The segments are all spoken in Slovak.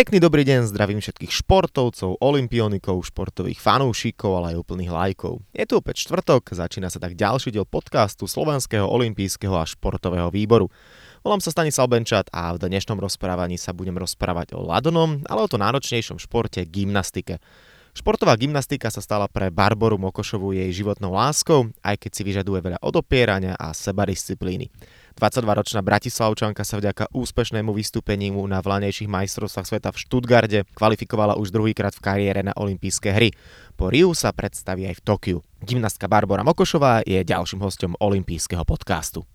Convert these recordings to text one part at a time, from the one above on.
Pekný dobrý deň, zdravím všetkých športovcov, olimpionikov, športových fanúšikov, ale aj úplných lajkov. Je tu opäť štvrtok, začína sa tak ďalší diel podcastu Slovenského olympijského a športového výboru. Volám sa Stanislav Benčat a v dnešnom rozprávaní sa budem rozprávať o ladonom, ale o to náročnejšom športe gymnastike. Športová gymnastika sa stala pre Barboru Mokošovu jej životnou láskou, aj keď si vyžaduje veľa odopierania a sebadisciplíny. 22-ročná Bratislavčanka sa vďaka úspešnému vystúpeniu na vlanejších majstrovstvách sveta v Štutgarde kvalifikovala už druhýkrát v kariére na olympijské hry. Po Riu sa predstaví aj v Tokiu. Gymnastka Barbara Mokošová je ďalším hostom olympijského podcastu.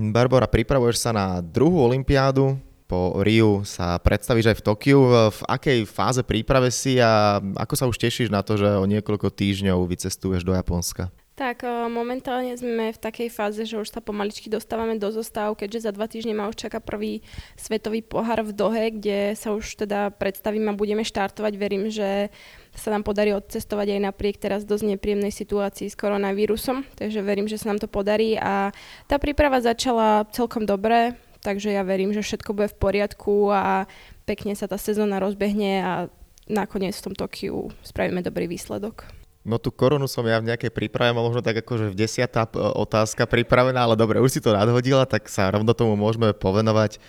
Barbara, pripravuješ sa na druhú olympiádu, po Riu sa predstavíš aj v Tokiu. V akej fáze príprave si a ako sa už tešíš na to, že o niekoľko týždňov vycestuješ do Japonska? Tak e, momentálne sme v takej fáze, že už sa pomaličky dostávame do zostav, keďže za dva týždne ma už čaká prvý svetový pohár v Dohe, kde sa už teda predstavím a budeme štartovať. Verím, že sa nám podarí odcestovať aj napriek teraz dosť nepríjemnej situácii s koronavírusom, takže verím, že sa nám to podarí a tá príprava začala celkom dobre takže ja verím, že všetko bude v poriadku a pekne sa tá sezóna rozbehne a nakoniec v tom Tokiu spravíme dobrý výsledok. No tú koronu som ja v nejakej príprave mal možno tak akože v desiatá otázka pripravená, ale dobre, už si to nadhodila, tak sa rovno tomu môžeme povenovať.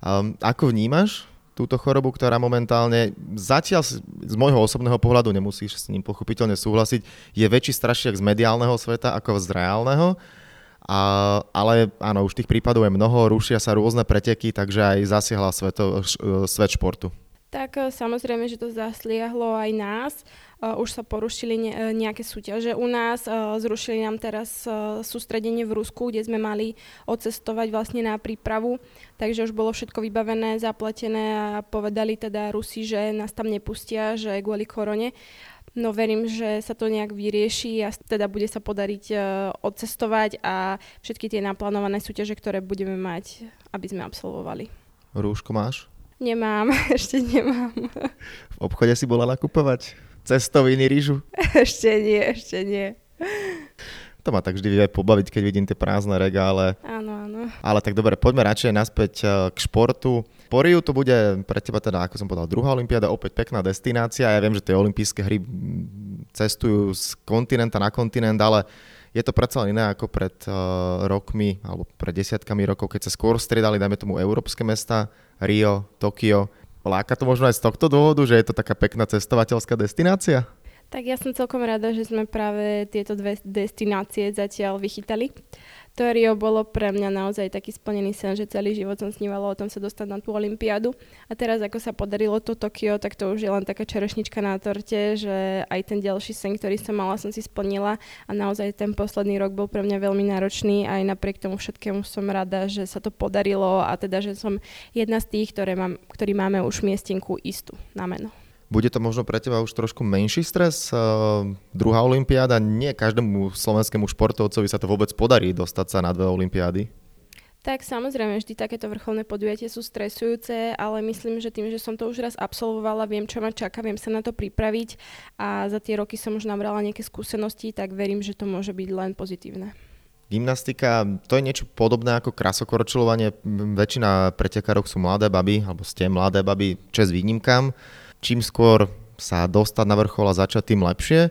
Um, ako vnímaš túto chorobu, ktorá momentálne zatiaľ z môjho osobného pohľadu, nemusíš s ním pochopiteľne súhlasiť, je väčší strašiak z mediálneho sveta ako z reálneho. A, ale áno, už tých prípadov je mnoho, rušia sa rôzne preteky, takže aj zasiahla sveto, svet športu. Tak e, samozrejme, že to zasliahlo aj nás. Uh, už sa porušili ne, e, nejaké súťaže u nás. Zrušili nám teraz sústredenie v Rusku, kde sme mali odcestovať vlastne na prípravu. Takže už bolo všetko vybavené, zapletené a povedali teda Rusi, že nás tam nepustia, že kvôli korone. No verím, že sa to nejak vyrieši a teda bude sa podariť uh, odcestovať a všetky tie naplánované súťaže, ktoré budeme mať, aby sme absolvovali. Rúško máš? Nemám, ešte nemám. V obchode si bola nakupovať cestoviny rýžu? ešte nie, ešte nie. To ma tak vždy vie pobaviť, keď vidím tie prázdne regále. Áno, áno. Ale tak dobre, poďme radšej naspäť eh, k športu. Po Riu to bude pre teba teda, ako som povedal, druhá olimpiáda, opäť pekná destinácia. Ja viem, že tie olympijské hry cestujú z kontinenta na kontinent, ale je to predsa len iné ako pred uh, rokmi alebo pred desiatkami rokov, keď sa skôr striedali, dajme tomu, európske mesta, Rio, Tokio. Láka to možno aj z tohto dôvodu, že je to taká pekná cestovateľská destinácia? Tak ja som celkom rada, že sme práve tieto dve destinácie zatiaľ vychytali. To Rio bolo pre mňa naozaj taký splnený sen, že celý život som snívala o tom sa dostať na tú olympiádu. A teraz ako sa podarilo to Tokio, tak to už je len taká čerešnička na torte, že aj ten ďalší sen, ktorý som mala, som si splnila a naozaj ten posledný rok bol pre mňa veľmi náročný aj napriek tomu všetkému som rada, že sa to podarilo a teda, že som jedna z tých, ktoré mám, ktorí máme už miestinku istú na meno. Bude to možno pre teba už trošku menší stres? Uh, druhá olympiáda, nie každému slovenskému športovcovi sa to vôbec podarí dostať sa na dve olympiády. Tak samozrejme, vždy takéto vrcholné podujatie sú stresujúce, ale myslím, že tým, že som to už raz absolvovala, viem, čo ma čaká, viem sa na to pripraviť a za tie roky som už nabrala nejaké skúsenosti, tak verím, že to môže byť len pozitívne. Gymnastika, to je niečo podobné ako krasokorčulovanie. Väčšina pretekárov sú mladé baby, alebo ste mladé baby, čes výnimkám čím skôr sa dostať na vrchol a začať tým lepšie.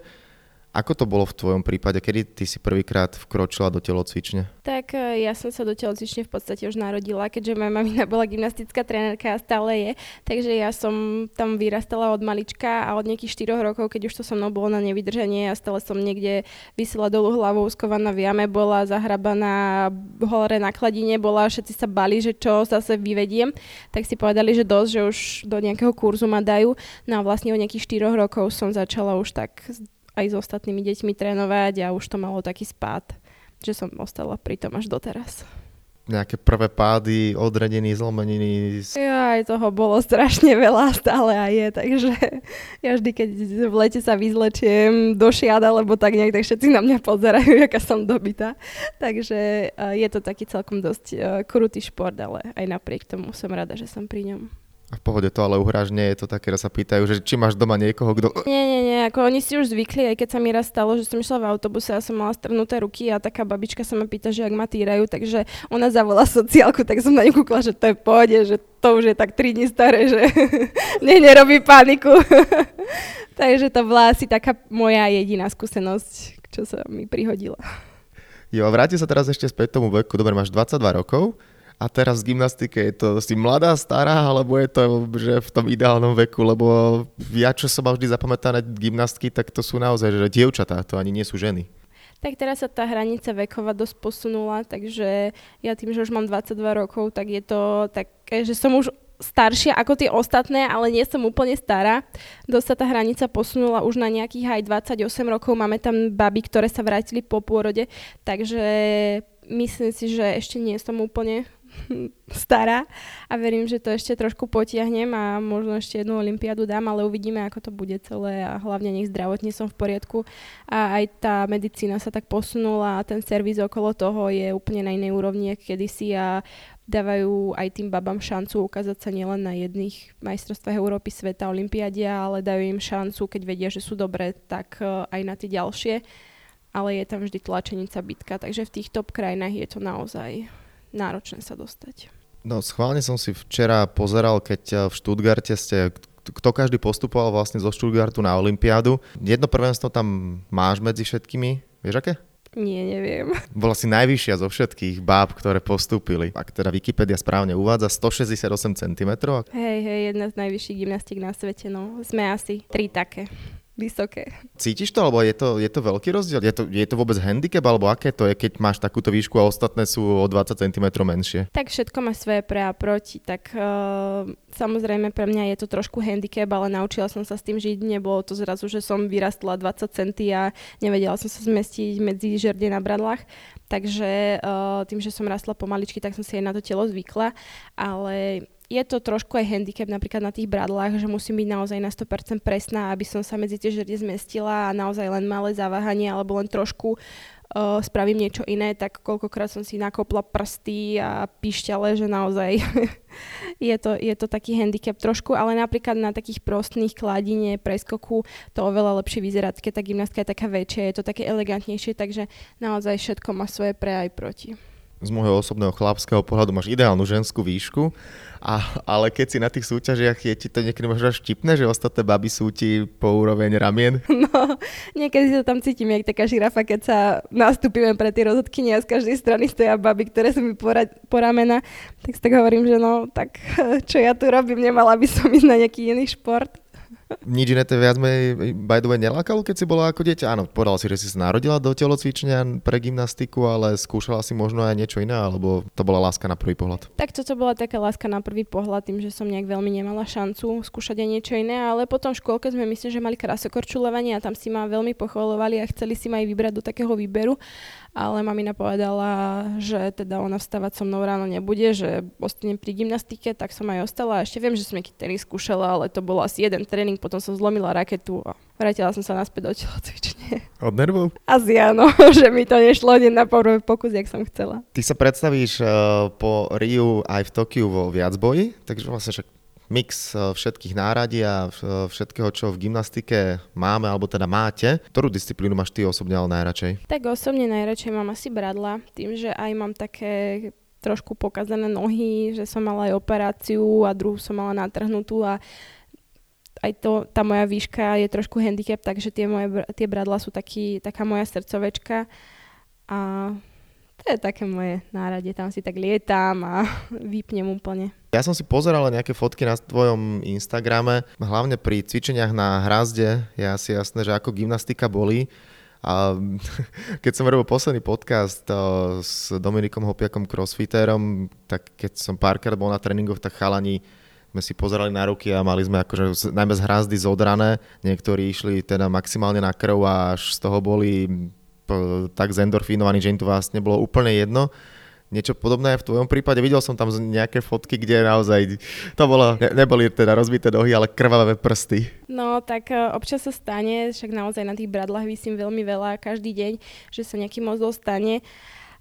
Ako to bolo v tvojom prípade? Kedy ty si prvýkrát vkročila do telocvične? Tak e, ja som sa do telocvične v podstate už narodila, keďže moja mamina bola gymnastická trénerka a stále je. Takže ja som tam vyrastala od malička a od nejakých 4 rokov, keď už to so mnou bolo na nevydržanie a stále som niekde vysela dolu hlavou, skovaná v jame, bola zahrabaná hore na kladine, bola, všetci sa bali, že čo zase vyvediem, tak si povedali, že dosť, že už do nejakého kurzu ma dajú. No a vlastne od nejakých 4 rokov som začala už tak aj s ostatnými deťmi trénovať a už to malo taký spád, že som ostala pri tom až doteraz. Nejaké prvé pády, odrediny, zlomeniny? Ja, aj toho bolo strašne veľa, stále aj je, takže ja vždy, keď v lete sa vyzlečiem do šiada, alebo tak nejak, tak všetci na mňa pozerajú, aká som dobitá. Takže je to taký celkom dosť krutý šport, ale aj napriek tomu som rada, že som pri ňom. A v pohode to ale uhráš, nie je to také, že sa pýtajú, že či máš doma niekoho, kto... Nie, nie, nie, ako oni si už zvykli, aj keď sa mi raz stalo, že som išla v autobuse a som mala strnuté ruky a taká babička sa ma pýta, že ak ma týrajú, takže ona zavolá sociálku, tak som na ňu kúkla, že to je pohode, že to už je tak 3 dní staré, že ne, nerobí paniku. takže to bola asi taká moja jediná skúsenosť, čo sa mi prihodila. Jo, a vráti sa teraz ešte späť tomu veku. Dobre, máš 22 rokov a teraz v gymnastike je to si mladá, stará, alebo je to že v tom ideálnom veku, lebo ja, čo som mal vždy zapamätané gymnastky, tak to sú naozaj že dievčatá, to ani nie sú ženy. Tak teraz sa tá hranica veková dosť posunula, takže ja tým, že už mám 22 rokov, tak je to také, že som už staršia ako tie ostatné, ale nie som úplne stará. Dosť sa tá hranica posunula už na nejakých aj 28 rokov. Máme tam baby, ktoré sa vrátili po pôrode, takže myslím si, že ešte nie som úplne stará a verím, že to ešte trošku potiahnem a možno ešte jednu olympiádu dám, ale uvidíme, ako to bude celé a hlavne nech zdravotne som v poriadku a aj tá medicína sa tak posunula a ten servis okolo toho je úplne na inej úrovni, ako kedysi a dávajú aj tým babám šancu ukázať sa nielen na jedných majstrovstvách Európy, sveta, olympiádia, ale dajú im šancu, keď vedia, že sú dobré, tak e, aj na tie ďalšie. Ale je tam vždy tlačenica bitka, takže v tých top krajinách je to naozaj náročné sa dostať. No schválne som si včera pozeral, keď e, v Štutgarte ste kto každý postupoval vlastne zo Stuttgartu na Olympiádu. Jedno prvenstvo tam máš medzi všetkými, vieš aké? Nie, neviem. Bola si najvyššia zo všetkých báb, ktoré postúpili. Ak teda Wikipedia správne uvádza, 168 cm. Hej, hej, jedna z najvyšších gymnastík na svete, no. Sme asi tri také vysoké. Cítiš to, alebo je to, je to veľký rozdiel? Je to, je to vôbec handicap, alebo aké to je, keď máš takúto výšku a ostatné sú o 20 cm menšie? Tak všetko má svoje pre a proti. Tak uh, samozrejme pre mňa je to trošku handicap, ale naučila som sa s tým žiť. Nebolo to zrazu, že som vyrastla 20 cm a nevedela som sa zmestiť medzi žerdie na bradlách. Takže uh, tým, že som rastla pomaličky, tak som si aj na to telo zvykla. Ale je to trošku aj handicap napríklad na tých bradlách, že musím byť naozaj na 100% presná, aby som sa medzi tie žrde zmestila a naozaj len malé zaváhanie alebo len trošku uh, spravím niečo iné, tak koľkokrát som si nakopla prsty a pišťale, že naozaj je, to, je to taký handicap trošku, ale napríklad na takých prostných kladine, preskoku to oveľa lepšie vyzerá, keď tá gymnastka je taká väčšia, je to také elegantnejšie, takže naozaj všetko má svoje pre aj proti z môjho osobného chlapského pohľadu máš ideálnu ženskú výšku, a, ale keď si na tých súťažiach, je ti to niekedy možno štipné, že ostatné baby sú ti po úroveň ramien? No, niekedy sa tam cítim, jak taká žirafa, keď sa nastúpime pre tie rozhodkynie a z každej strany stoja baby, ktoré sú mi pora- poramena, tak si tak hovorím, že no, tak čo ja tu robím, nemala by som ísť na nejaký iný šport. Nič iné to viac menej by the way nelákalo, keď si bola ako dieťa? Áno, povedala si, že si sa narodila do telocvičenia pre gymnastiku, ale skúšala si možno aj niečo iné, alebo to bola láska na prvý pohľad? Tak toto bola taká láska na prvý pohľad, tým, že som nejak veľmi nemala šancu skúšať aj niečo iné, ale potom v škôlke sme myslím, že mali krasokorčulovanie a tam si ma veľmi pochvalovali a chceli si ma aj vybrať do takého výberu ale mamina povedala, že teda ona vstávať so mnou ráno nebude, že ostanem pri gymnastike, tak som aj ostala. Ešte viem, že som nejaký tenis skúšala, ale to bol asi jeden tréning, potom som zlomila raketu a vrátila som sa naspäť do telocvične. Od nervov? Asi áno, že mi to nešlo hneď na prvý pokus, jak som chcela. Ty sa predstavíš uh, po Riu aj v Tokiu vo viacboji, takže vlastne však mix eh, všetkých náradí a eh, všetkého, čo v gymnastike máme, alebo teda máte. Ktorú disciplínu máš ty osobne ale najradšej? Tak osobne najradšej mám asi bradla, tým, že aj mám také trošku pokazané nohy, že som mala aj operáciu a druhú som mala natrhnutú a aj to, tá moja výška je trošku handicap, takže tie moje tie bradla sú taký, taká moja srdcovečka a to je také moje nárade, tam si tak lietam a vypnem úplne. Ja som si pozeral nejaké fotky na tvojom Instagrame, hlavne pri cvičeniach na hrazde je asi jasné, že ako gymnastika boli. A keď som robil posledný podcast eh, s Dominikom Hopiakom crossfiterom, tak keď som párkrát bol na tréningoch, tak chalani sme si pozerali na ruky a mali sme akože najmä z hrazdy zodrané. Niektorí išli teda maximálne na krv a až z toho boli tak zendorfínovaný, že im to vlastne bolo úplne jedno. Niečo podobné v tvojom prípade. Videl som tam nejaké fotky, kde naozaj to bolo, ne, neboli teda rozbité nohy, ale krvavé prsty. No tak e, občas sa stane, však naozaj na tých bradlách vysím veľmi veľa každý deň, že sa nejaký mozol stane.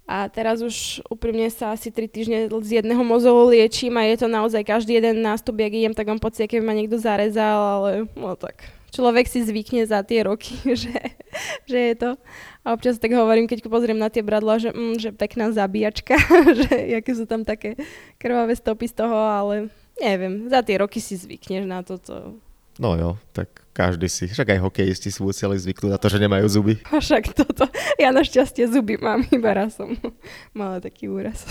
A teraz už úprimne sa asi 3 týždne z jedného mozolu liečím a je to naozaj každý jeden nástup, jak idem, tak mám pocit, keby ma niekto zarezal, ale no tak človek si zvykne za tie roky, že, že je to. A občas tak hovorím, keď pozriem na tie bradla, že, mm, že pekná zabíjačka, že aké sú tam také krvavé stopy z toho, ale neviem, za tie roky si zvykneš na toto. No jo, tak každý si, však aj hokejisti si museli zvyknúť na to, že nemajú zuby. A však toto, ja našťastie zuby mám, iba raz som mala taký úraz.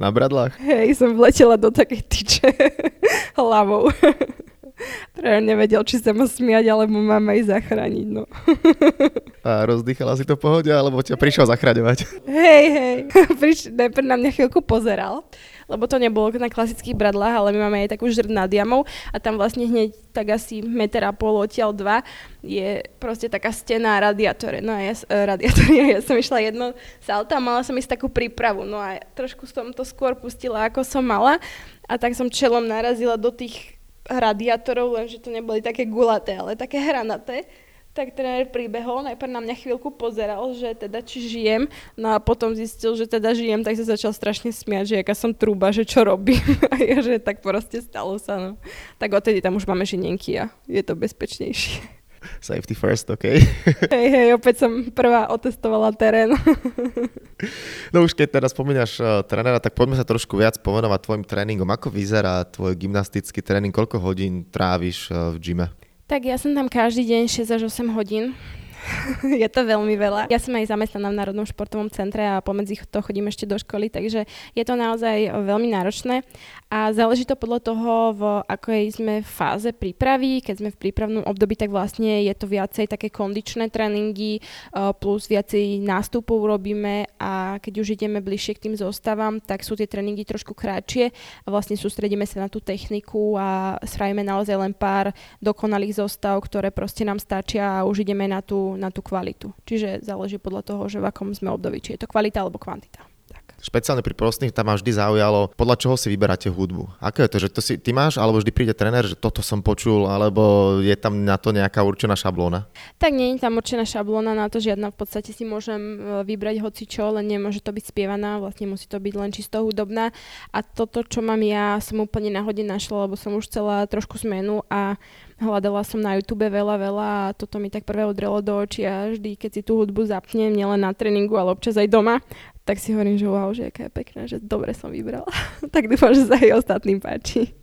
Na bradlách? Hej, som vletela do takej tyče hlavou. Tréner nevedel, či sa ma smiať, alebo mám aj zachrániť, no. A rozdýchala si to v pohode, alebo ťa prišiel zachraňovať? Hej, hej. Priš, najprv na mňa chvíľku pozeral lebo to nebolo na klasických bradlách, ale my máme aj takú žrd nad jamou a tam vlastne hneď tak asi meter a pol odtiaľ dva je proste taká stena radiátore. No a ja, uh, radiátory, ja som išla jedno salto a mala som ísť takú prípravu. No a trošku som to skôr pustila, ako som mala a tak som čelom narazila do tých radiátorov, lenže to neboli také gulaté, ale také hranaté tak tréner pribehol, najprv na mňa chvíľku pozeral, že teda či žijem, no a potom zistil, že teda žijem, tak sa začal strašne smiať, že aká som trúba, že čo robím. A ja, že tak proste stalo sa, no. Tak odtedy tam už máme žinenky a je to bezpečnejšie. Safety first, OK. hej, hej, opäť som prvá otestovala terén. no už keď teraz spomínaš uh, trénera, tak poďme sa trošku viac pomenovať tvojim tréningom. Ako vyzerá tvoj gymnastický tréning? Koľko hodín tráviš uh, v gyme? Tak ja som tam každý deň 6 až 8 hodín. je to veľmi veľa. Ja som aj zamestnaná v Národnom športovom centre a pomedzi to chodím ešte do školy, takže je to naozaj veľmi náročné a záleží to podľa toho, v akej sme fáze prípravy. Keď sme v prípravnom období, tak vlastne je to viacej také kondičné tréningy, plus viacej nástupov robíme a keď už ideme bližšie k tým zostavám, tak sú tie tréningy trošku kratšie a vlastne sústredíme sa na tú techniku a spravíme naozaj len pár dokonalých zostav, ktoré proste nám stačia a už ideme na tú, na tú kvalitu. Čiže záleží podľa toho, že v akom sme období, či je to kvalita alebo kvantita špeciálne pri prostných tam ma vždy zaujalo, podľa čoho si vyberáte hudbu. Aké je to, že to si ty máš, alebo vždy príde tréner, že toto som počul, alebo je tam na to nejaká určená šablóna? Tak nie je tam určená šablóna na to žiadna. V podstate si môžem e, vybrať hoci čo, len nemôže to byť spievaná, vlastne musí to byť len čisto hudobná. A toto, čo mám ja, som úplne náhodne našla, lebo som už chcela trošku zmenu a hľadala som na YouTube veľa, veľa a toto mi tak prvé odrelo do očí a vždy, keď si tú hudbu zapnem, nielen na tréningu, ale občas aj doma, tak si hovorím, že wow, že aká je pekná, že dobre som vybrala. tak dúfam, že sa aj ostatným páči.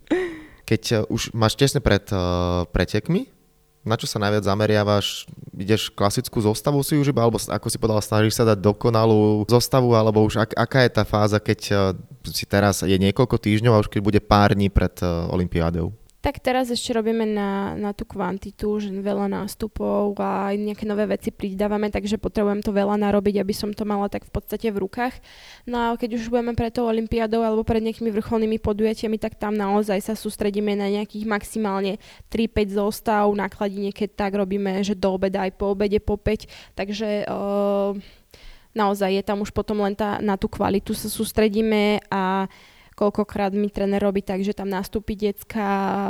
Keď uh, už máš tesne pred uh, pretekmi, na čo sa najviac zameriavaš? Ideš klasickú zostavu si už iba, alebo ako si povedal, snažíš sa dať dokonalú zostavu, alebo už ak, aká je tá fáza, keď uh, si teraz je niekoľko týždňov a už keď bude pár dní pred uh, Olympiádou? Tak teraz ešte robíme na, na tú kvantitu, že veľa nástupov a aj nejaké nové veci pridávame, takže potrebujem to veľa narobiť, aby som to mala tak v podstate v rukách. No a keď už budeme pred tou olympiádou alebo pred nejakými vrcholnými podujatiami, tak tam naozaj sa sústredíme na nejakých maximálne 3-5 zostav, nakladí keď tak robíme, že do obeda aj po obede po 5, takže uh, naozaj je tam už potom len tá, na tú kvalitu sa sústredíme a Koľkokrát mi tréner robí tak, že tam nastúpi decka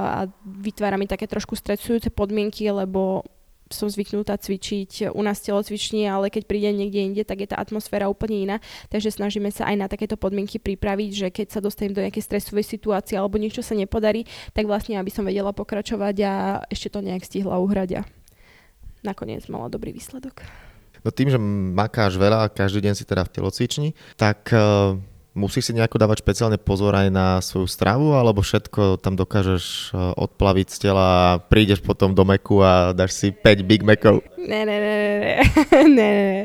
a vytvára mi také trošku stresujúce podmienky, lebo som zvyknutá cvičiť u nás telocvični, ale keď príde niekde inde, tak je tá atmosféra úplne iná. Takže snažíme sa aj na takéto podmienky pripraviť, že keď sa dostanem do nejakej stresovej situácie alebo niečo sa nepodarí, tak vlastne aby som vedela pokračovať a ešte to nejak stihla uhrať a nakoniec mala dobrý výsledok. No tým, že makáš veľa, každý deň si teda v telocvični, tak uh Musíš si nejako dávať špeciálne pozor aj na svoju stravu, alebo všetko tam dokážeš e, odplaviť z tela a prídeš potom do Meku a dáš si 5 Big Macov? Ne, ne, ne, ne, ne, ne.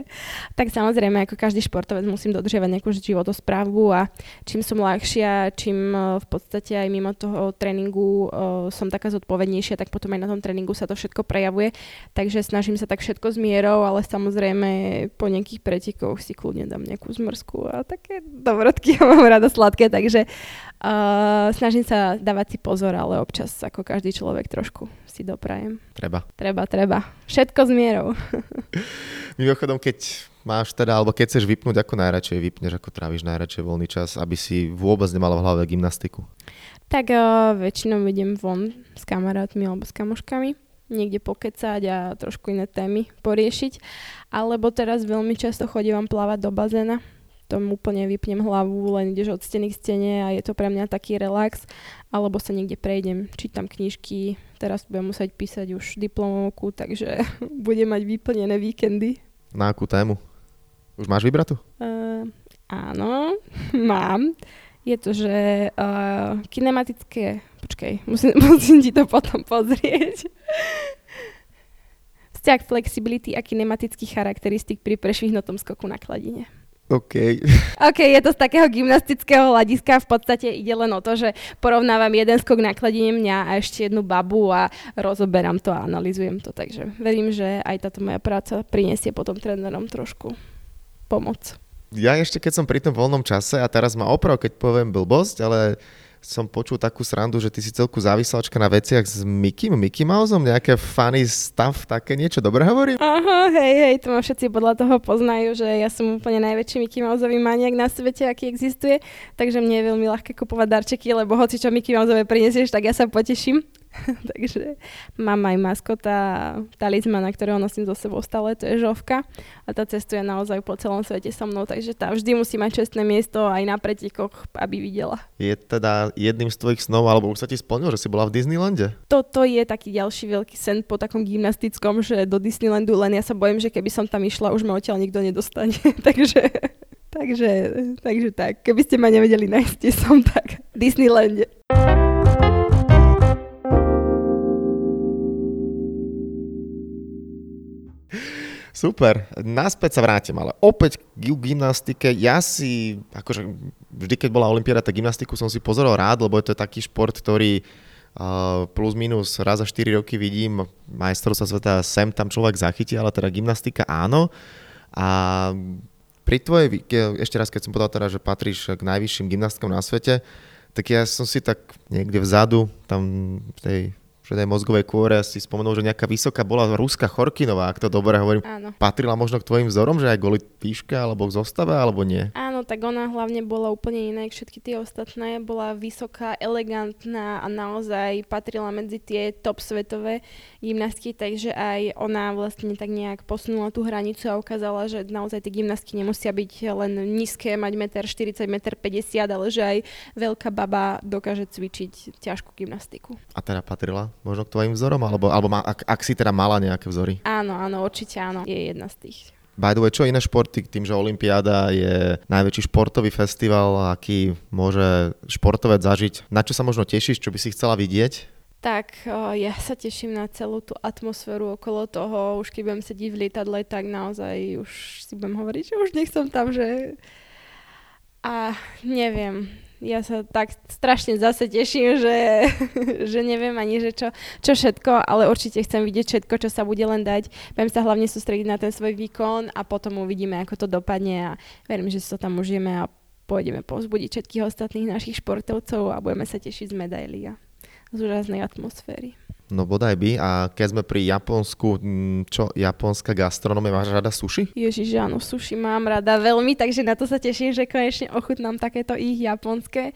Tak samozrejme, ako každý športovec musím dodržiavať nejakú životosprávu a čím som ľahšia, čím e, v podstate aj mimo toho tréningu uh, som taká zodpovednejšia, tak potom aj na tom tréningu sa to všetko prejavuje. Takže snažím sa tak všetko s mierou, ale samozrejme po nejakých pretekoch si kľudne dám nejakú zmrzku a také dobrotky sladké, ja mám rada sladké, takže uh, snažím sa dávať si pozor, ale občas ako každý človek trošku si doprajem. Treba. Treba, treba. Všetko s mierou. Mimochodom, keď máš teda, alebo keď chceš vypnúť, ako najradšej vypneš, ako tráviš najradšej voľný čas, aby si vôbec nemala v hlave gymnastiku? Tak uh, väčšinou idem von s kamarátmi alebo s kamoškami niekde pokecať a trošku iné témy poriešiť. Alebo teraz veľmi často chodím plávať do bazéna, tom úplne vypnem hlavu, len ideš od steny k stene a je to pre mňa taký relax, alebo sa niekde prejdem, čítam knižky, teraz budem musieť písať už diplomovku, takže budem mať vyplnené víkendy. Na akú tému? Už máš vybratú? Uh, áno, mám. Je to, že uh, kinematické... Počkej, musím, musím ti to potom pozrieť. Vzťah flexibility a kinematických charakteristík pri prešvihnutom skoku na kladine. OK. OK, je to z takého gymnastického hľadiska. V podstate ide len o to, že porovnávam jeden skok na kladine mňa a ešte jednu babu a rozoberám to a analizujem to. Takže verím, že aj táto moja práca prinesie potom trénerom trošku pomoc. Ja ešte keď som pri tom voľnom čase a teraz ma oprav, keď poviem blbosť, ale som počul takú srandu, že ty si celku závislačka na veciach s Mickey, Mickey Mouseom, nejaké funny stav, také niečo, dobre hovorím? Aha, hej, hej, to ma všetci podľa toho poznajú, že ja som úplne najväčší Mickey Mouseový maniak na svete, aký existuje, takže mne je veľmi ľahké kupovať darčeky, lebo hoci čo Mickey Mouseové prinesieš, tak ja sa poteším. Takže mám aj maskota, talizmana, ktorého nosím so sebou stále, to je Žovka. A tá cestuje naozaj po celom svete so mnou, takže tá vždy musí mať čestné miesto aj na pretekoch, aby videla. Je teda jedným z tvojich snov, alebo už sa ti splnil, že si bola v Disneylande? Toto je taký ďalší veľký sen po takom gymnastickom, že do Disneylandu, len ja sa bojím, že keby som tam išla, už ma odtiaľ nikto nedostane. takže... Takže, takže tak, keby ste ma nevedeli nájsť, som tak. Disneylande. Super, naspäť sa vrátim, ale opäť k gymnastike. Ja si, akože vždy, keď bola Olympiáda, tak gymnastiku som si pozeral rád, lebo je to taký šport, ktorý plus minus raz za 4 roky vidím majstrovstva sveta, sem tam človek zachytí, ale teda gymnastika áno. A pri tvojej, ešte raz, keď som povedal teda, že patríš k najvyšším gymnastkom na svete, tak ja som si tak niekde vzadu, tam v tej šedej mozgovej kôre si spomenul, že nejaká vysoká bola Ruska Chorkinová, ak to dobre hovorím. Áno. Patrila možno k tvojim vzorom, že aj kvôli výške alebo k zostave, alebo nie? Áno, tak ona hlavne bola úplne iná, všetky tie ostatné. Bola vysoká, elegantná a naozaj patrila medzi tie top svetové gymnastky, takže aj ona vlastne tak nejak posunula tú hranicu a ukázala, že naozaj tie gymnastky nemusia byť len nízke, mať 1,40 m, 1,50 m, ale že aj veľká baba dokáže cvičiť ťažkú gymnastiku. A teda patrila možno k tvojim vzorom? Alebo, alebo má, ak, ak si teda mala nejaké vzory? Áno, áno, určite áno. Je jedna z tých. By the way, čo iné športy, tým, že Olympiáda je najväčší športový festival, aký môže športovec zažiť, na čo sa možno tešíš, čo by si chcela vidieť? Tak ja sa teším na celú tú atmosféru okolo toho. Už keď budem sedieť v lietadle, tak naozaj už si budem hovoriť, že už nech som tam, že... A neviem, ja sa tak strašne zase teším, že, že neviem ani, že čo, čo všetko, ale určite chcem vidieť všetko, čo sa bude len dať. Budem sa hlavne sústrediť na ten svoj výkon a potom uvidíme, ako to dopadne a verím, že si to tam užijeme a pôjdeme povzbudiť všetkých ostatných našich športovcov a budeme sa tešiť z medailí a z úžasnej atmosféry. No bodaj by. A keď sme pri Japonsku, čo japonská gastronomia, máš rada sushi? Ježiš, áno, sushi mám rada veľmi, takže na to sa teším, že konečne ochutnám takéto ich japonské.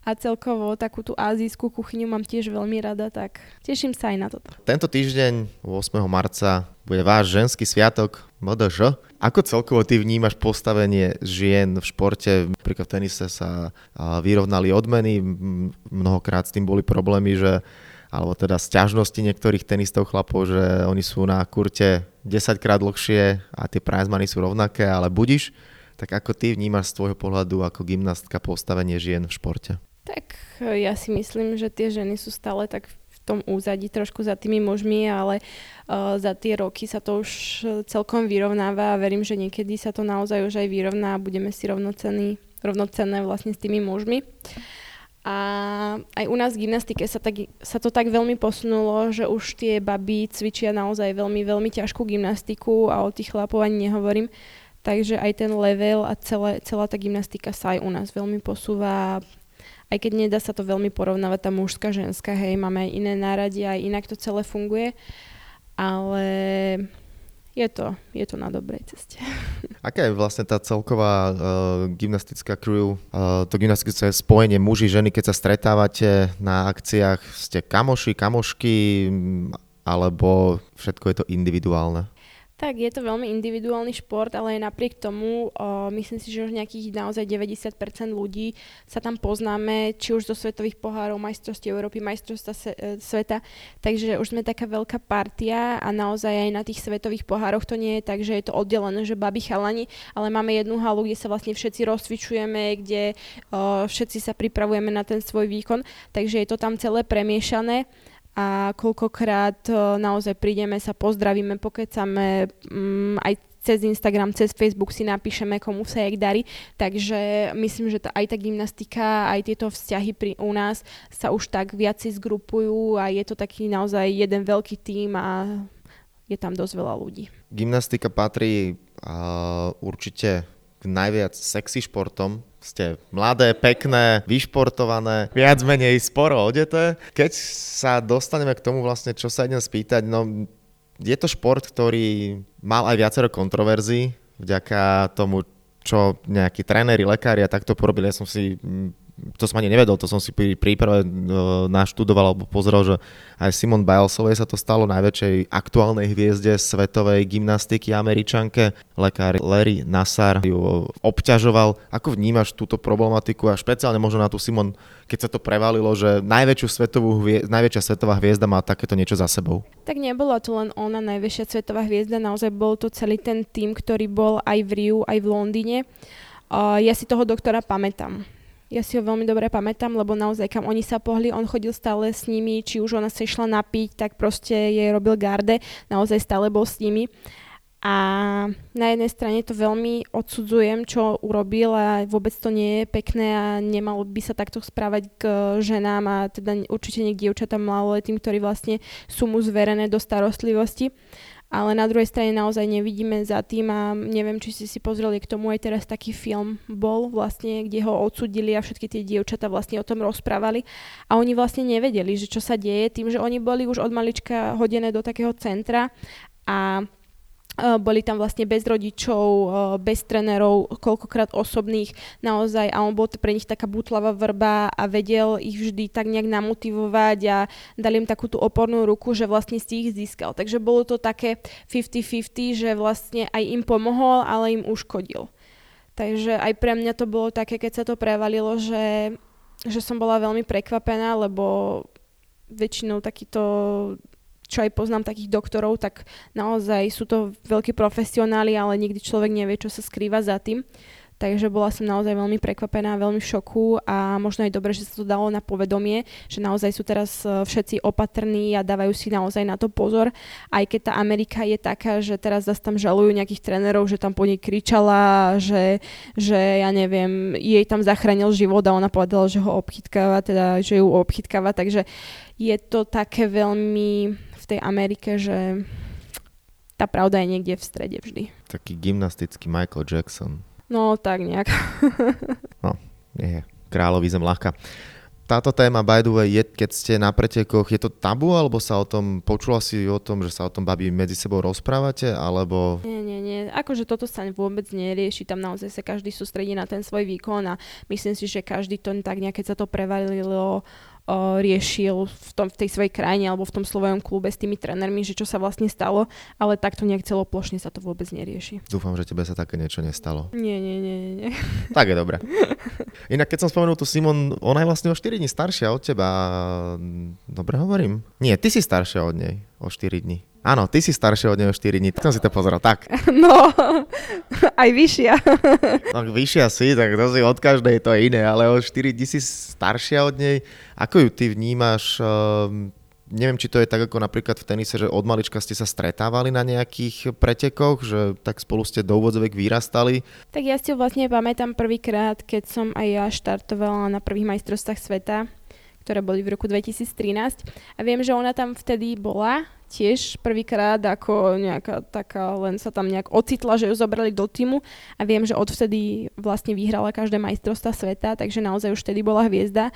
A celkovo takú tú azijskú kuchyňu mám tiež veľmi rada, tak teším sa aj na toto. Tento týždeň, 8. marca, bude váš ženský sviatok MDŽ. Ako celkovo ty vnímaš postavenie žien v športe? Napríklad v tenise sa vyrovnali odmeny, mnohokrát s tým boli problémy, že alebo teda sťažnosti niektorých tenistov chlapov, že oni sú na kurte 10 krát dlhšie a tie prize sú rovnaké, ale budiš, tak ako ty vnímaš z tvojho pohľadu ako gymnastka postavenie žien v športe? Tak ja si myslím, že tie ženy sú stále tak v tom úzadí trošku za tými mužmi, ale uh, za tie roky sa to už celkom vyrovnáva a verím, že niekedy sa to naozaj už aj vyrovná a budeme si rovnocenní, rovnocenné vlastne s tými mužmi. A aj u nás v gymnastike sa, tak, sa to tak veľmi posunulo, že už tie baby cvičia naozaj veľmi, veľmi ťažkú gymnastiku a o tých chlapov ani nehovorím. Takže aj ten level a celé, celá tá gymnastika sa aj u nás veľmi posúva. Aj keď nedá sa to veľmi porovnávať tá mužská, ženská, hej, máme aj iné náradia, aj inak to celé funguje. Ale je to, je to na dobrej ceste. Aká je vlastne tá celková uh, gymnastická crew, uh, to gymnastické spojenie muži, ženy, keď sa stretávate na akciách, ste kamoši, kamošky, alebo všetko je to individuálne? Tak, je to veľmi individuálny šport, ale napriek tomu o, myslím si, že už nejakých naozaj 90% ľudí sa tam poznáme, či už zo svetových pohárov, majstrovstiev Európy, majstrovstva se, e, sveta, takže už sme taká veľká partia a naozaj aj na tých svetových pohároch to nie je tak, že je to oddelené, že babi chalani, ale máme jednu halu, kde sa vlastne všetci rozcvičujeme, kde o, všetci sa pripravujeme na ten svoj výkon, takže je to tam celé premiešané a koľkokrát e, naozaj prídeme, sa pozdravíme, pokecame, um, aj cez Instagram, cez Facebook si napíšeme, komu sa jak darí. Takže myslím, že aj tá gymnastika, aj tieto vzťahy pri, u nás sa už tak viac zgrupujú a je to taký naozaj jeden veľký tím a je tam dosť veľa ľudí. Gymnastika patrí uh, určite najviac sexy športom. Ste mladé, pekné, vyšportované, viac menej sporo odeté. Keď sa dostaneme k tomu vlastne, čo sa idem spýtať, no je to šport, ktorý mal aj viacero kontroverzií vďaka tomu, čo nejakí tréneri, lekári a takto porobili. Ja som si to som ani nevedel, to som si pri príprave e, naštudoval alebo pozrel, že aj Simon Bilesovej sa to stalo najväčšej aktuálnej hviezde svetovej gymnastiky američanke. Lekár Larry Nassar ju obťažoval. Ako vnímaš túto problematiku a špeciálne možno na tú Simon, keď sa to prevalilo, že najväčšiu svetovú hviezda, najväčšia svetová hviezda má takéto niečo za sebou? Tak nebola to len ona najväčšia svetová hviezda, naozaj bol to celý ten tým, ktorý bol aj v Riu, aj v Londýne. Ja si toho doktora pamätám ja si ho veľmi dobre pamätám, lebo naozaj kam oni sa pohli, on chodil stále s nimi, či už ona sa išla napiť, tak proste jej robil garde, naozaj stále bol s nimi. A na jednej strane to veľmi odsudzujem, čo urobil a vôbec to nie je pekné a nemalo by sa takto správať k ženám a teda určite nie k dievčatám maloletým, ktorí vlastne sú mu zverené do starostlivosti ale na druhej strane naozaj nevidíme za tým a neviem, či si si pozreli k tomu aj teraz taký film bol vlastne, kde ho odsudili a všetky tie dievčata vlastne o tom rozprávali. A oni vlastne nevedeli, že čo sa deje tým, že oni boli už od malička hodené do takého centra a boli tam vlastne bez rodičov, eh, bez trénerov, koľkokrát osobných naozaj a on bol pre nich taká butlava vrba a vedel ich vždy tak nejak namotivovať a dali im takú tú opornú ruku, že vlastne si ich získal. Takže bolo to také 50-50, že vlastne aj im pomohol, ale im uškodil. Takže aj pre mňa to bolo také, keď sa to prevalilo, že, že som bola veľmi prekvapená, lebo väčšinou takýto čo aj poznám takých doktorov, tak naozaj sú to veľkí profesionáli, ale nikdy človek nevie, čo sa skrýva za tým. Takže bola som naozaj veľmi prekvapená, veľmi v šoku a možno aj dobre, že sa to dalo na povedomie, že naozaj sú teraz e, všetci opatrní a dávajú si naozaj na to pozor. Aj keď tá Amerika je taká, že teraz zase tam žalujú nejakých trénerov, že tam po nej kričala, že, že ja neviem, jej tam zachránil život a ona povedala, že ho obchytkáva, teda že ju obchytkáva, takže je to také veľmi tej Amerike, že tá pravda je niekde v strede vždy. Taký gymnastický Michael Jackson. No, tak nejak. no, nie. Kráľový zem ľahká. Táto téma, by the way, je, keď ste na pretekoch, je to tabu, alebo sa o tom, počula si o tom, že sa o tom babi medzi sebou rozprávate, alebo... Nie, nie, nie. Akože toto sa vôbec nerieši, tam naozaj sa každý sústredí na ten svoj výkon a myslím si, že každý to tak nejak, keď sa to prevalilo riešil v, tom, v tej svojej krajine alebo v tom svojom klube s tými trénermi, že čo sa vlastne stalo, ale takto nejak celoplošne sa to vôbec nerieši. Dúfam, že tebe sa také niečo nestalo. Nie, nie, nie, nie. Tak je dobre. Inak keď som spomenul tu Simon, ona je vlastne o 4 dní staršia od teba. Dobre hovorím? Nie, ty si staršia od nej o 4 dní. Áno, ty si staršia od neho 4 dní, tak som si to pozrel, tak. No, aj vyššia. No, vyššia si, tak to si od každej to iné, ale o 4 dní si staršia od nej. Ako ju ty vnímaš? Um, neviem, či to je tak ako napríklad v tenise, že od malička ste sa stretávali na nejakých pretekoch, že tak spolu ste do úvodzovek vyrastali. Tak ja si vlastne pamätám prvýkrát, keď som aj ja štartovala na prvých majstrovstvách sveta, ktoré boli v roku 2013. A viem, že ona tam vtedy bola tiež prvýkrát ako nejaká taká, len sa tam nejak ocitla, že ju zobrali do týmu a viem, že odvtedy vlastne vyhrala každé majstrovstva sveta, takže naozaj už vtedy bola hviezda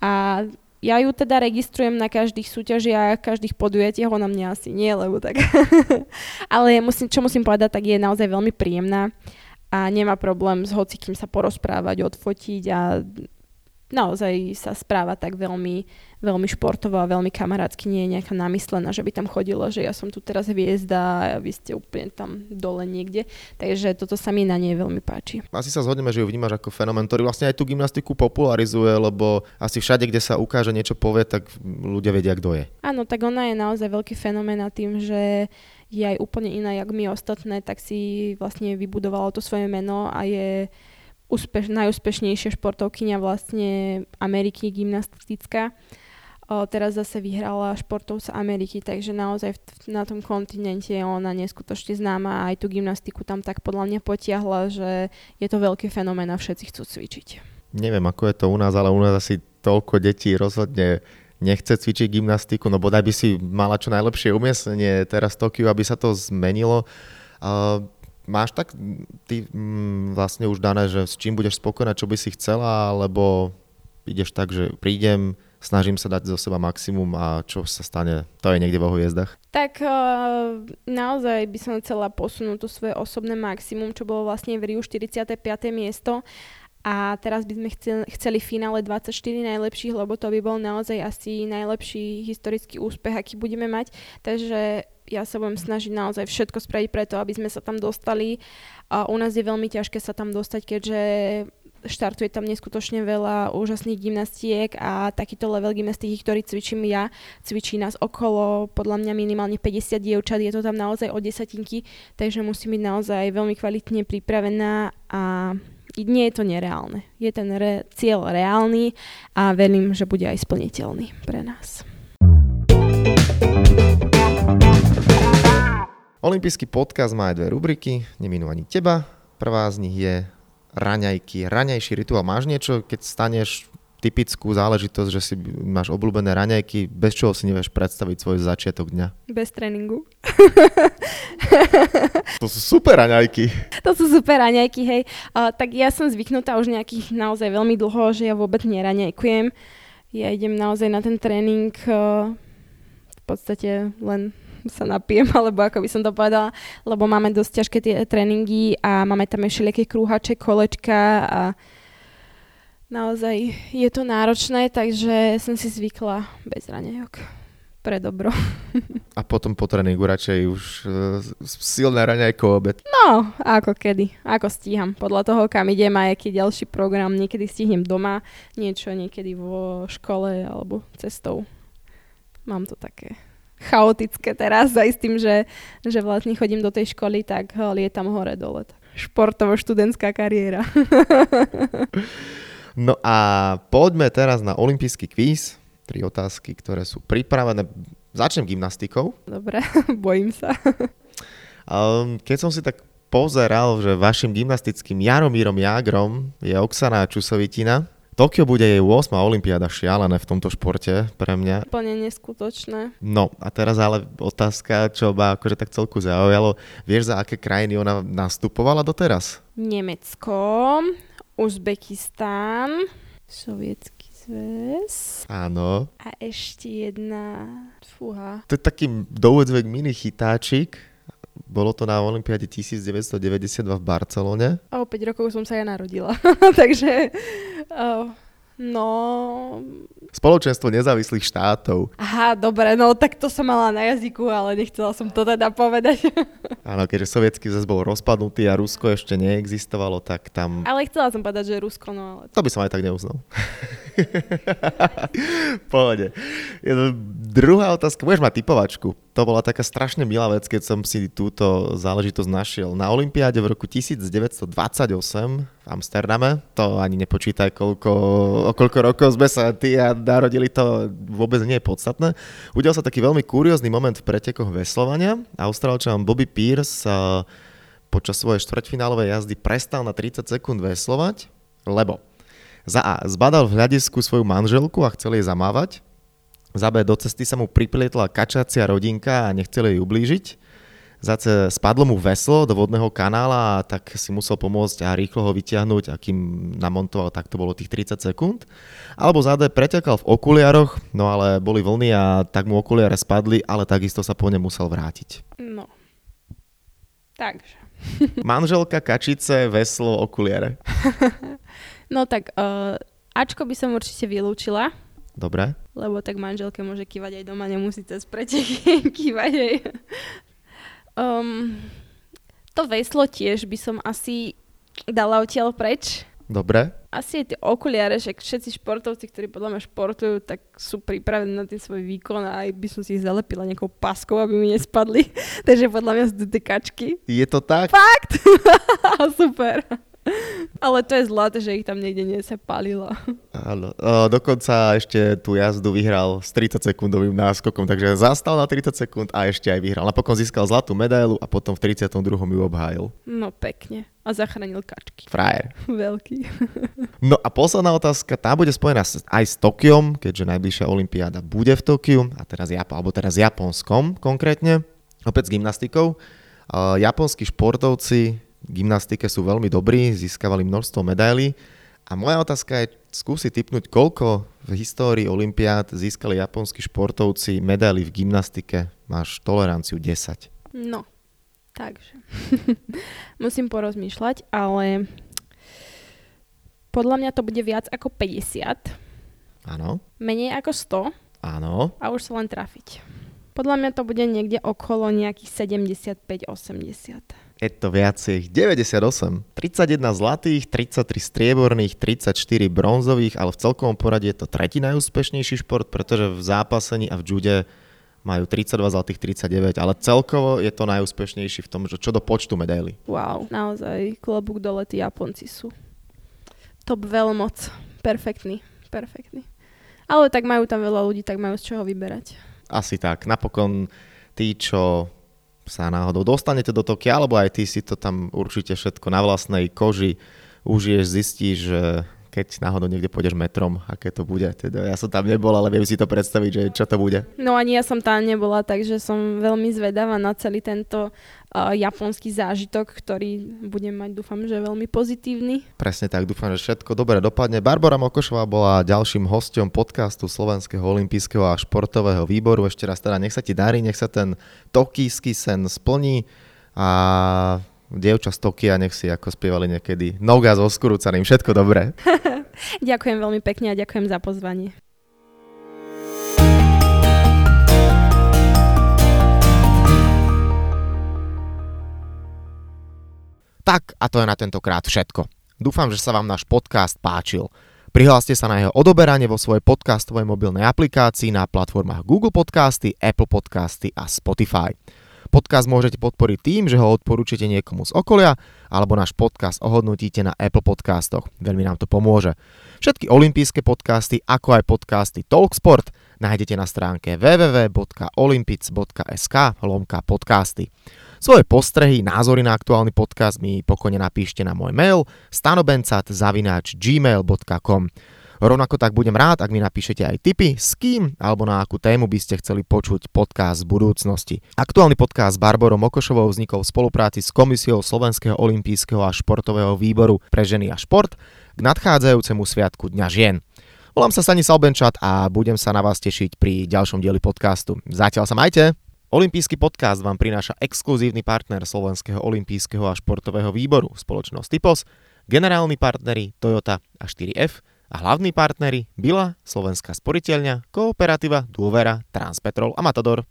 a ja ju teda registrujem na každých súťažiach, každých podujatiach, ona mňa asi nie, lebo tak. Ale musím, čo musím povedať, tak je naozaj veľmi príjemná a nemá problém s hocikým sa porozprávať, odfotiť a naozaj sa správa tak veľmi, veľmi športovo a veľmi kamarátsky, nie je nejaká namyslená, že by tam chodilo, že ja som tu teraz hviezda a vy ste úplne tam dole niekde. Takže toto sa mi na nej veľmi páči. Asi sa zhodneme, že ju vnímaš ako fenomén, ktorý vlastne aj tú gymnastiku popularizuje, lebo asi všade, kde sa ukáže niečo povie, tak ľudia vedia, kto je. Áno, tak ona je naozaj veľký fenomén a tým, že je aj úplne iná, jak my ostatné, tak si vlastne vybudovala to svoje meno a je úspeš, najúspešnejšia športovkyňa vlastne Ameriky gymnastická. O, teraz zase vyhrala športovca Ameriky, takže naozaj v, na tom kontinente je ona neskutočne známa a aj tú gymnastiku tam tak podľa mňa potiahla, že je to veľký fenomén a všetci chcú cvičiť. Neviem, ako je to u nás, ale u nás asi toľko detí rozhodne nechce cvičiť gymnastiku, no bodaj by si mala čo najlepšie umiestnenie teraz v Tokiu, aby sa to zmenilo. Uh, máš tak ty mm, vlastne už dané, že s čím budeš spokojná, čo by si chcela, alebo ideš tak, že prídem, snažím sa dať zo seba maximum a čo sa stane, to je niekde vo hviezdach? Tak uh, naozaj by som chcela posunúť to svoje osobné maximum, čo bolo vlastne v Riu 45. miesto a teraz by sme chceli, chceli finále 24 najlepších, lebo to by bol naozaj asi najlepší historický úspech, aký budeme mať. Takže ja sa budem snažiť naozaj všetko spraviť preto, aby sme sa tam dostali. A u nás je veľmi ťažké sa tam dostať, keďže štartuje tam neskutočne veľa úžasných gymnastiek a takýto level gymnastiky, ktorý cvičím ja, cvičí nás okolo podľa mňa minimálne 50 dievčat, je to tam naozaj o desatinky, takže musím byť naozaj veľmi kvalitne pripravená a nie je to nereálne. Je ten re- cieľ reálny a verím, že bude aj splniteľný pre nás. Olympijský podcast má aj dve rubriky, neminú ani teba. Prvá z nich je raňajky, raňajší rituál. Máš niečo, keď staneš typickú záležitosť, že si máš obľúbené raňajky, bez čoho si nevieš predstaviť svoj začiatok dňa? Bez tréningu. to sú super raňajky. To sú super raňajky, hej. Uh, tak ja som zvyknutá už nejakých naozaj veľmi dlho, že ja vôbec neraňajkujem. Ja idem naozaj na ten tréning uh, v podstate len sa napijem, alebo ako by som to povedala, lebo máme dosť ťažké tie tréningy a máme tam ešte všelijaké krúhače, kolečka a naozaj je to náročné, takže som si zvykla bez raňajok pre dobro. A potom po tréningu radšej už uh, silné raňajko obed. No, ako kedy, ako stíham. Podľa toho, kam idem a aký ďalší program. Niekedy stihnem doma, niečo niekedy vo škole alebo cestou. Mám to také chaotické teraz aj s tým, že, že vlastne chodím do tej školy, tak lietam hore dole. Športovo-študentská kariéra. no a poďme teraz na olimpijský kvíz. Tri otázky, ktoré sú pripravené. Začnem gymnastikou. Dobre, bojím sa. um, keď som si tak pozeral, že vašim gymnastickým Jaromírom Jágrom je Oksana Čusovitina, Tokio bude jej 8. olimpiáda šialené v tomto športe pre mňa. Úplne neskutočné. No a teraz ale otázka, čo ma akože tak celku zaujalo. Vieš, za aké krajiny ona nastupovala doteraz? Nemecko, Uzbekistán, Sovietský zväz. Áno. A ešte jedna, fúha. To je taký dovedzvek mini chytáčik bolo to na Olympiáde 1992 v Barcelone. O 5 rokov som sa ja narodila, takže... Uh, no... Spoločenstvo nezávislých štátov. Aha, dobre, no tak to som mala na jazyku, ale nechcela som to teda povedať. Áno, keďže sovietský zväz bol rozpadnutý a Rusko ešte neexistovalo, tak tam... Ale chcela som povedať, že Rusko, no ale... To by som aj tak neuznal. Pohode. Druhá otázka, budeš mať typovačku. To bola taká strašne milá vec, keď som si túto záležitosť našiel. Na Olympiáde v roku 1928 v Amsterdame, to ani nepočítaj, koľko, o koľko rokov sme sa ty a narodili, to vôbec nie je podstatné. Udial sa taký veľmi kuriózny moment v pretekoch veslovania. Austrálčan Bobby Pierce počas svojej štvrťfinálovej jazdy prestal na 30 sekúnd veslovať, lebo za A. Zbadal v hľadisku svoju manželku a chcel jej zamávať. Za B. Do cesty sa mu priplietla kačacia rodinka a nechcel jej ublížiť. Za C. Spadlo mu veslo do vodného kanála a tak si musel pomôcť a rýchlo ho vyťahnuť a kým namontoval, tak to bolo tých 30 sekúnd. Alebo za D. Pretekal v okuliaroch, no ale boli vlny a tak mu okuliare spadli, ale takisto sa po ne musel vrátiť. No. Takže. Manželka, kačice, veslo, okuliare. No tak uh, Ačko by som určite vylúčila, Dobre. lebo tak manželke môže kývať aj doma, nemusí cez preteky kývať aj. Um, to veslo tiež by som asi dala odtiaľ preč. Dobre. Asi aj tie okuliare, že všetci športovci, ktorí podľa mňa športujú, tak sú pripravení na ten svoj výkon a aj by som si ich zalepila nejakou paskou, aby mi nespadli. Takže podľa mňa sú to kačky. Je to tak? Fakt? Super. Ale to je zlaté, že ich tam niekde nesepalilo. Áno. O, dokonca ešte tú jazdu vyhral s 30 sekundovým náskokom, takže zastal na 30 sekúnd a ešte aj vyhral. Napokon získal zlatú medailu a potom v 32. ju obhájil. No pekne. A zachránil kačky. Frajer. Veľký. No a posledná otázka, tá bude spojená aj s Tokiom, keďže najbližšia olympiáda bude v Tokiu, a teraz, Japo, alebo teraz Japonskom konkrétne, opäť s gymnastikou. Uh, japonskí športovci gymnastike sú veľmi dobrí, získavali množstvo medailí. A moja otázka je, skúsi typnúť, koľko v histórii olympiád získali japonskí športovci medaily v gymnastike. Máš toleranciu 10. No, takže. Musím porozmýšľať, ale podľa mňa to bude viac ako 50, Áno, menej ako 100 áno. a už sa len trafiť. Podľa mňa to bude niekde okolo nejakých 75-80. Je to viacej, 98. 31 zlatých, 33 strieborných, 34 bronzových, ale v celkovom poradí je to tretí najúspešnejší šport, pretože v zápasení a v jude majú 32 zlatých, 39, ale celkovo je to najúspešnejší v tom, že čo do počtu medailí. Wow, naozaj klobúk dole, tí Japonci sú. Top veľmoc. Perfektný, perfektný. Ale tak majú tam veľa ľudí, tak majú z čoho vyberať. Asi tak. Napokon tí, čo sa náhodou dostanete do Tokia, alebo aj ty si to tam určite všetko na vlastnej koži užiješ, zistíš, keď náhodou niekde pôjdeš metrom, aké to bude. Teda ja som tam nebol, ale viem si to predstaviť, že čo to bude. No ani ja som tam nebola, takže som veľmi zvedavá na celý tento japonský zážitok, ktorý budem mať, dúfam, že veľmi pozitívny. Presne tak, dúfam, že všetko dobre dopadne. Barbara Mokošová bola ďalším hostom podcastu Slovenského olympijského a športového výboru. Ešte raz teda nech sa ti darí, nech sa ten tokijský sen splní a dievča z Tokia nech si ako spievali niekedy noga so skurúcaným. Všetko dobré. Ďakujem veľmi pekne a ďakujem za pozvanie. Tak a to je na tentokrát všetko. Dúfam, že sa vám náš podcast páčil. Prihláste sa na jeho odoberanie vo svojej podcastovej mobilnej aplikácii na platformách Google Podcasty, Apple Podcasty a Spotify. Podcast môžete podporiť tým, že ho odporúčite niekomu z okolia, alebo náš podcast ohodnotíte na Apple Podcastoch. Veľmi nám to pomôže. Všetky olympijské podcasty, ako aj podcasty Talksport, nájdete na stránke www.olympic.sk lomka podcasty. Svoje postrehy, názory na aktuálny podcast mi pokojne napíšte na môj mail stanobencat.gmail.com Rovnako tak budem rád, ak mi napíšete aj tipy, s kým alebo na akú tému by ste chceli počuť podcast v budúcnosti. Aktuálny podcast s Barborom Mokošovou vznikol v spolupráci s Komisiou Slovenského olympijského a športového výboru pre ženy a šport k nadchádzajúcemu sviatku Dňa žien. Volám sa Sani Salbenčat a budem sa na vás tešiť pri ďalšom dieli podcastu. Zatiaľ sa majte! Olympijský podcast vám prináša exkluzívny partner Slovenského olympijského a športového výboru, spoločnosť Typos, generálni partneri Toyota a 4F a hlavní partneri Bila, Slovenská sporiteľňa, Kooperativa, Dôvera, Transpetrol a Matador.